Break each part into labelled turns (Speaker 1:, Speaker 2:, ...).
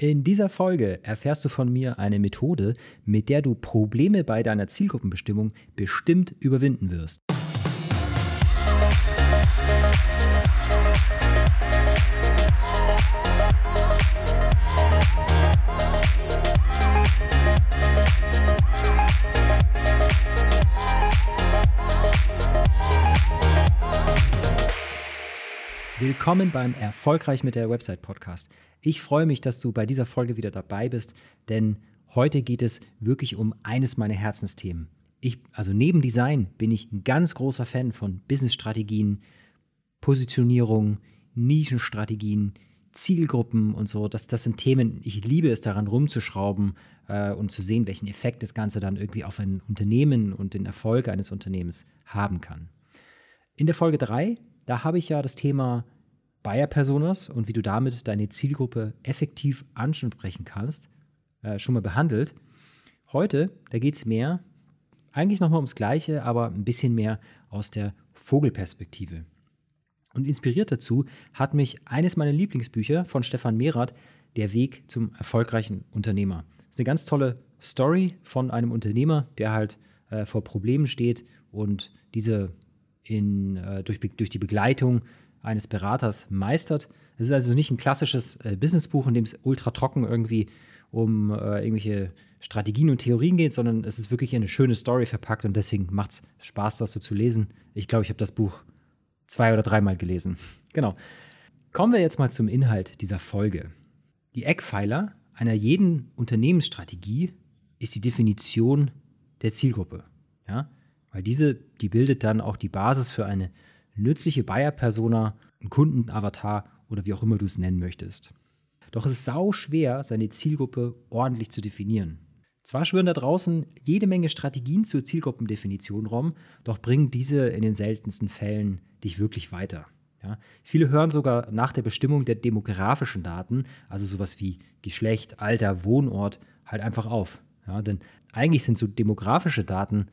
Speaker 1: In dieser Folge erfährst du von mir eine Methode, mit der du Probleme bei deiner Zielgruppenbestimmung bestimmt überwinden wirst. Willkommen beim Erfolgreich mit der Website Podcast. Ich freue mich, dass du bei dieser Folge wieder dabei bist, denn heute geht es wirklich um eines meiner Herzensthemen. Ich, also neben Design bin ich ein ganz großer Fan von Businessstrategien, Positionierung, Nischenstrategien, Zielgruppen und so. Das, das sind Themen, ich liebe es daran rumzuschrauben äh, und zu sehen, welchen Effekt das Ganze dann irgendwie auf ein Unternehmen und den Erfolg eines Unternehmens haben kann. In der Folge 3 da habe ich ja das Thema Buyer-Personas und wie du damit deine Zielgruppe effektiv ansprechen kannst, äh, schon mal behandelt. Heute, da geht es mehr, eigentlich nochmal ums Gleiche, aber ein bisschen mehr aus der Vogelperspektive. Und inspiriert dazu hat mich eines meiner Lieblingsbücher von Stefan Mehrath, Der Weg zum erfolgreichen Unternehmer. Das ist eine ganz tolle Story von einem Unternehmer, der halt äh, vor Problemen steht und diese in, äh, durch, durch die Begleitung eines Beraters meistert. Es ist also nicht ein klassisches äh, Businessbuch, in dem es ultra trocken irgendwie um äh, irgendwelche Strategien und Theorien geht, sondern es ist wirklich eine schöne Story verpackt und deswegen macht es Spaß, das so zu lesen. Ich glaube, ich habe das Buch zwei oder dreimal gelesen. genau. Kommen wir jetzt mal zum Inhalt dieser Folge. Die Eckpfeiler einer jeden Unternehmensstrategie ist die Definition der Zielgruppe. Ja? Weil diese, die bildet dann auch die Basis für eine nützliche Buyer-Persona, einen Kundenavatar oder wie auch immer du es nennen möchtest. Doch es ist sau schwer, seine Zielgruppe ordentlich zu definieren. Zwar schwören da draußen jede Menge Strategien zur Zielgruppendefinition rum, doch bringen diese in den seltensten Fällen dich wirklich weiter. Ja, viele hören sogar nach der Bestimmung der demografischen Daten, also sowas wie Geschlecht, Alter, Wohnort, halt einfach auf. Ja, denn eigentlich sind so demografische Daten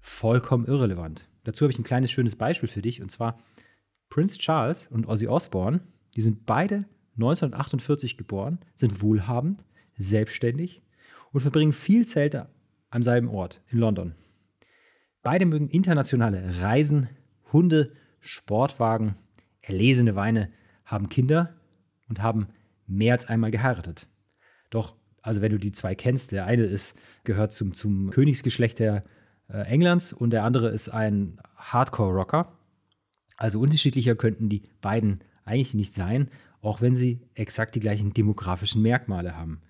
Speaker 1: vollkommen irrelevant. Dazu habe ich ein kleines schönes Beispiel für dich und zwar Prince Charles und Ozzy Osbourne, die sind beide 1948 geboren, sind wohlhabend, selbstständig und verbringen viel Zeit am selben Ort in London. Beide mögen internationale Reisen, Hunde, Sportwagen, erlesene Weine, haben Kinder und haben mehr als einmal geheiratet. Doch, also wenn du die zwei kennst, der eine ist, gehört zum, zum Königsgeschlecht der äh, Englands und der andere ist ein Hardcore-Rocker. Also unterschiedlicher könnten die beiden eigentlich nicht sein, auch wenn sie exakt die gleichen demografischen Merkmale haben.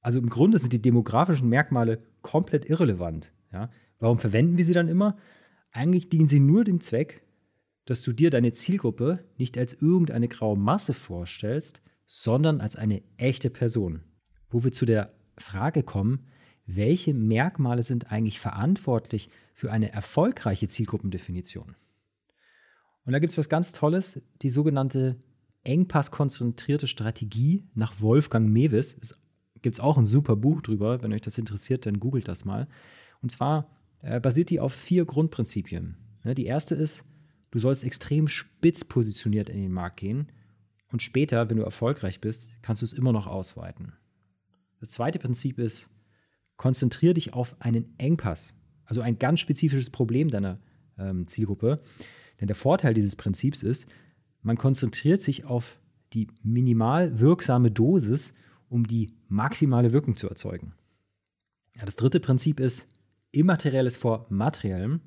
Speaker 1: Also im Grunde sind die demografischen Merkmale komplett irrelevant. Ja? Warum verwenden wir sie dann immer? Eigentlich dienen sie nur dem Zweck, dass du dir deine Zielgruppe nicht als irgendeine graue Masse vorstellst, sondern als eine echte Person. Wo wir zu der Frage kommen, welche Merkmale sind eigentlich verantwortlich für eine erfolgreiche Zielgruppendefinition? Und da gibt es was ganz Tolles, die sogenannte engpasskonzentrierte Strategie nach Wolfgang Mewis. Es gibt auch ein super Buch drüber, wenn euch das interessiert, dann googelt das mal. Und zwar äh, basiert die auf vier Grundprinzipien. Ne, die erste ist, du sollst extrem spitz positioniert in den Markt gehen und später, wenn du erfolgreich bist, kannst du es immer noch ausweiten. Das zweite Prinzip ist, konzentriere dich auf einen Engpass, also ein ganz spezifisches Problem deiner ähm, Zielgruppe. Denn der Vorteil dieses Prinzips ist, man konzentriert sich auf die minimal wirksame Dosis, um die maximale Wirkung zu erzeugen. Ja, das dritte Prinzip ist Immaterielles vor Materiellem.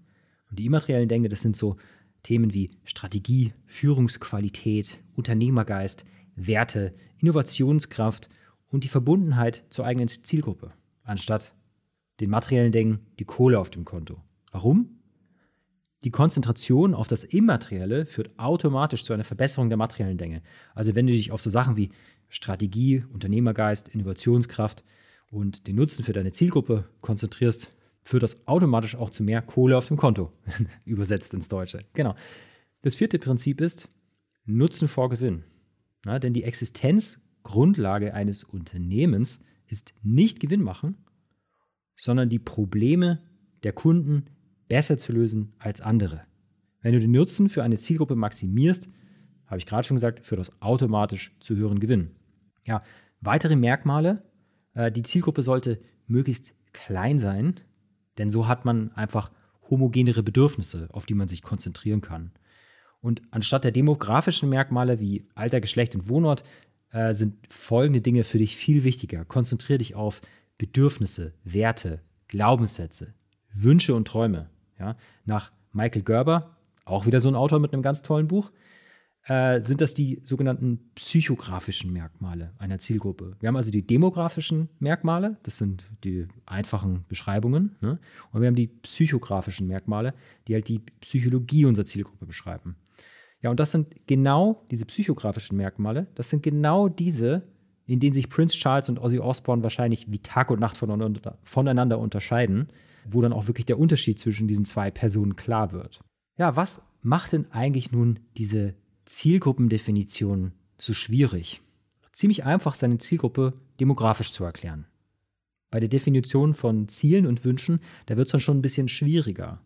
Speaker 1: Und die immateriellen Dinge, das sind so Themen wie Strategie, Führungsqualität, Unternehmergeist, Werte, Innovationskraft und die Verbundenheit zur eigenen Zielgruppe anstatt den materiellen Dingen die Kohle auf dem Konto. Warum? Die Konzentration auf das Immaterielle führt automatisch zu einer Verbesserung der materiellen Dinge. Also wenn du dich auf so Sachen wie Strategie, Unternehmergeist, Innovationskraft und den Nutzen für deine Zielgruppe konzentrierst, führt das automatisch auch zu mehr Kohle auf dem Konto, übersetzt ins Deutsche. Genau. Das vierte Prinzip ist Nutzen vor Gewinn. Ja, denn die Existenzgrundlage eines Unternehmens ist nicht Gewinn machen, sondern die Probleme der Kunden besser zu lösen als andere. Wenn du den Nutzen für eine Zielgruppe maximierst, habe ich gerade schon gesagt, führt das automatisch zu höheren Gewinnen. Ja, Weitere Merkmale, äh, die Zielgruppe sollte möglichst klein sein, denn so hat man einfach homogenere Bedürfnisse, auf die man sich konzentrieren kann. Und anstatt der demografischen Merkmale wie Alter, Geschlecht und Wohnort äh, sind folgende Dinge für dich viel wichtiger. Konzentriere dich auf Bedürfnisse, Werte, Glaubenssätze, Wünsche und Träume. Ja? Nach Michael Gerber, auch wieder so ein Autor mit einem ganz tollen Buch, äh, sind das die sogenannten psychografischen Merkmale einer Zielgruppe. Wir haben also die demografischen Merkmale, das sind die einfachen Beschreibungen, ne? und wir haben die psychografischen Merkmale, die halt die Psychologie unserer Zielgruppe beschreiben. Ja, und das sind genau diese psychografischen Merkmale, das sind genau diese, in denen sich Prince Charles und Ozzy Osbourne wahrscheinlich wie Tag und Nacht voneinander, unterscheiden, wo dann auch wirklich der Unterschied zwischen diesen zwei Personen klar wird. Ja, was macht denn eigentlich nun diese Zielgruppendefinition so schwierig? Ziemlich einfach, seine Zielgruppe demografisch zu erklären. Bei der Definition von Zielen und Wünschen, da wird es dann schon ein bisschen schwieriger.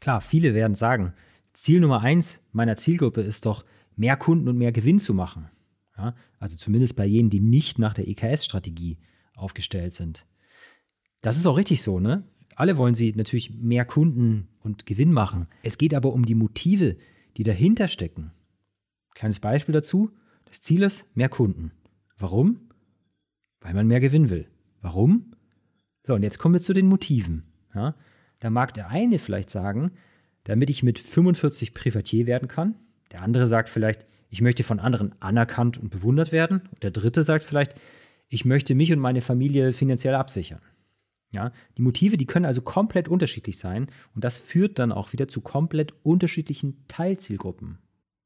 Speaker 1: Klar, viele werden sagen, Ziel Nummer eins meiner Zielgruppe ist doch, mehr Kunden und mehr Gewinn zu machen. Ja, also zumindest bei jenen, die nicht nach der EKS-Strategie aufgestellt sind. Das ist auch richtig so, ne? Alle wollen sie natürlich mehr Kunden und Gewinn machen. Es geht aber um die Motive, die dahinter stecken. Kleines Beispiel dazu. Das Ziel ist mehr Kunden. Warum? Weil man mehr Gewinn will. Warum? So, und jetzt kommen wir zu den Motiven. Ja, da mag der eine vielleicht sagen, damit ich mit 45 Privatier werden kann. Der andere sagt vielleicht, ich möchte von anderen anerkannt und bewundert werden. Und der dritte sagt vielleicht, ich möchte mich und meine Familie finanziell absichern. Ja, die Motive, die können also komplett unterschiedlich sein und das führt dann auch wieder zu komplett unterschiedlichen Teilzielgruppen.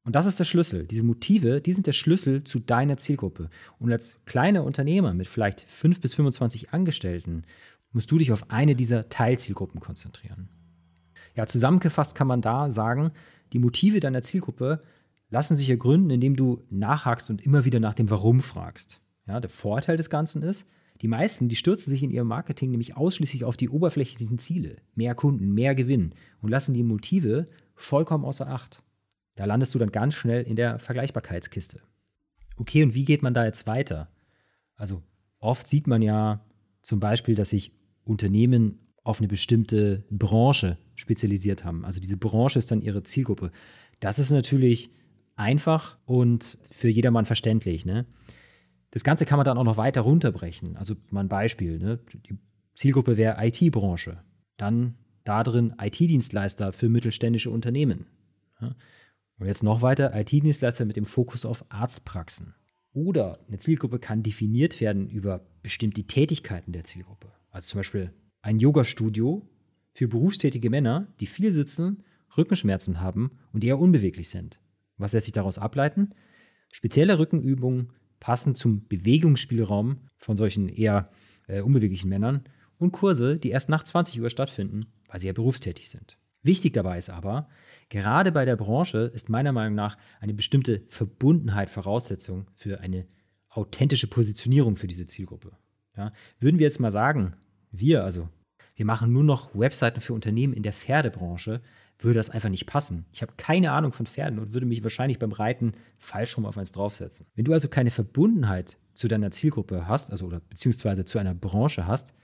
Speaker 1: Und das ist der Schlüssel. Diese Motive, die sind der Schlüssel zu deiner Zielgruppe. Und als kleiner Unternehmer mit vielleicht 5 bis 25 Angestellten musst du dich auf eine dieser Teilzielgruppen konzentrieren. Ja, zusammengefasst kann man da sagen, die Motive deiner Zielgruppe lassen sich ergründen, indem du nachhakst und immer wieder nach dem Warum fragst. Ja, der Vorteil des Ganzen ist, die meisten, die stürzen sich in ihrem Marketing nämlich ausschließlich auf die oberflächlichen Ziele, mehr Kunden, mehr Gewinn und lassen die Motive vollkommen außer Acht. Da landest du dann ganz schnell in der Vergleichbarkeitskiste. Okay, und wie geht man da jetzt weiter? Also oft sieht man ja zum Beispiel, dass sich Unternehmen auf eine bestimmte Branche spezialisiert haben. Also diese Branche ist dann ihre Zielgruppe. Das ist natürlich einfach und für jedermann verständlich. Ne? Das Ganze kann man dann auch noch weiter runterbrechen. Also mal ein Beispiel. Ne? Die Zielgruppe wäre IT-Branche. Dann da drin IT-Dienstleister für mittelständische Unternehmen. Ja? Und jetzt noch weiter IT-Dienstleister mit dem Fokus auf Arztpraxen. Oder eine Zielgruppe kann definiert werden über bestimmte Tätigkeiten der Zielgruppe. Also zum Beispiel ein Yoga-Studio für berufstätige Männer, die viel sitzen, Rückenschmerzen haben und eher unbeweglich sind. Was lässt sich daraus ableiten? Spezielle Rückenübungen passend zum Bewegungsspielraum von solchen eher äh, unbeweglichen Männern und Kurse, die erst nach 20 Uhr stattfinden, weil sie ja berufstätig sind. Wichtig dabei ist aber, gerade bei der Branche ist meiner Meinung nach eine bestimmte Verbundenheit Voraussetzung für eine authentische Positionierung für diese Zielgruppe. Ja, würden wir jetzt mal sagen, wir also, wir machen nur noch Webseiten für Unternehmen in der Pferdebranche, würde das einfach nicht passen. Ich habe keine Ahnung von Pferden und würde mich wahrscheinlich beim Reiten falsch rum auf eins draufsetzen. Wenn du also keine Verbundenheit zu deiner Zielgruppe hast, also oder beziehungsweise zu einer Branche hast,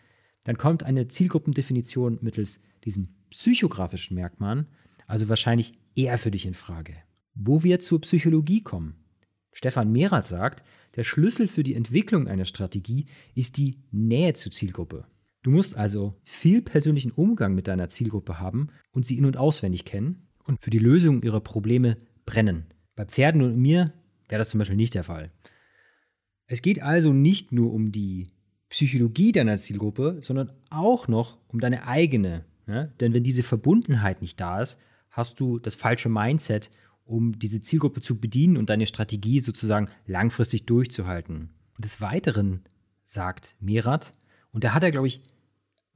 Speaker 1: dann kommt eine Zielgruppendefinition mittels diesen psychografischen Merkmalen also wahrscheinlich eher für dich in Frage. Wo wir zur Psychologie kommen. Stefan Merath sagt, der Schlüssel für die Entwicklung einer Strategie ist die Nähe zur Zielgruppe. Du musst also viel persönlichen Umgang mit deiner Zielgruppe haben und sie in- und auswendig kennen und für die Lösung ihrer Probleme brennen. Bei Pferden und mir wäre das zum Beispiel nicht der Fall. Es geht also nicht nur um die Psychologie deiner Zielgruppe, sondern auch noch um deine eigene. Ja? Denn wenn diese Verbundenheit nicht da ist, hast du das falsche Mindset, um diese Zielgruppe zu bedienen und deine Strategie sozusagen langfristig durchzuhalten. Und des Weiteren sagt Merat, und da hat er, glaube ich,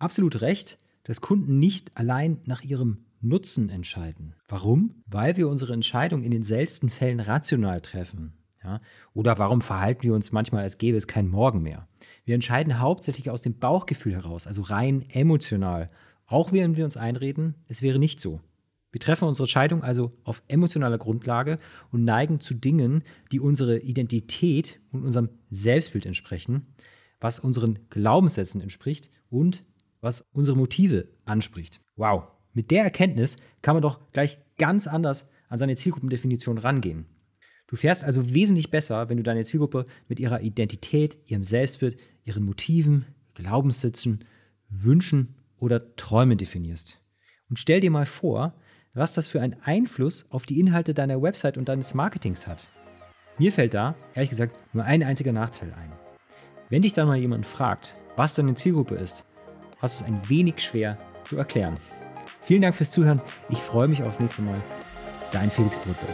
Speaker 1: absolut recht, dass Kunden nicht allein nach ihrem Nutzen entscheiden. Warum? Weil wir unsere Entscheidung in den seltensten Fällen rational treffen. Ja? Oder warum verhalten wir uns manchmal, als gäbe es kein Morgen mehr? Wir entscheiden hauptsächlich aus dem Bauchgefühl heraus, also rein emotional, auch während wir uns einreden, es wäre nicht so. Wir treffen unsere Entscheidung also auf emotionaler Grundlage und neigen zu Dingen, die unsere Identität und unserem Selbstbild entsprechen, was unseren Glaubenssätzen entspricht und was unsere Motive anspricht. Wow, mit der Erkenntnis kann man doch gleich ganz anders an seine Zielgruppendefinition rangehen. Du fährst also wesentlich besser, wenn du deine Zielgruppe mit ihrer Identität, ihrem Selbstbild, ihren Motiven, Glaubenssätzen, Wünschen oder Träumen definierst. Und stell dir mal vor, was das für einen Einfluss auf die Inhalte deiner Website und deines Marketings hat. Mir fällt da, ehrlich gesagt, nur ein einziger Nachteil ein. Wenn dich dann mal jemand fragt, was deine Zielgruppe ist, hast du es ein wenig schwer zu erklären. Vielen Dank fürs Zuhören. Ich freue mich aufs nächste Mal. Dein Felix Brücke.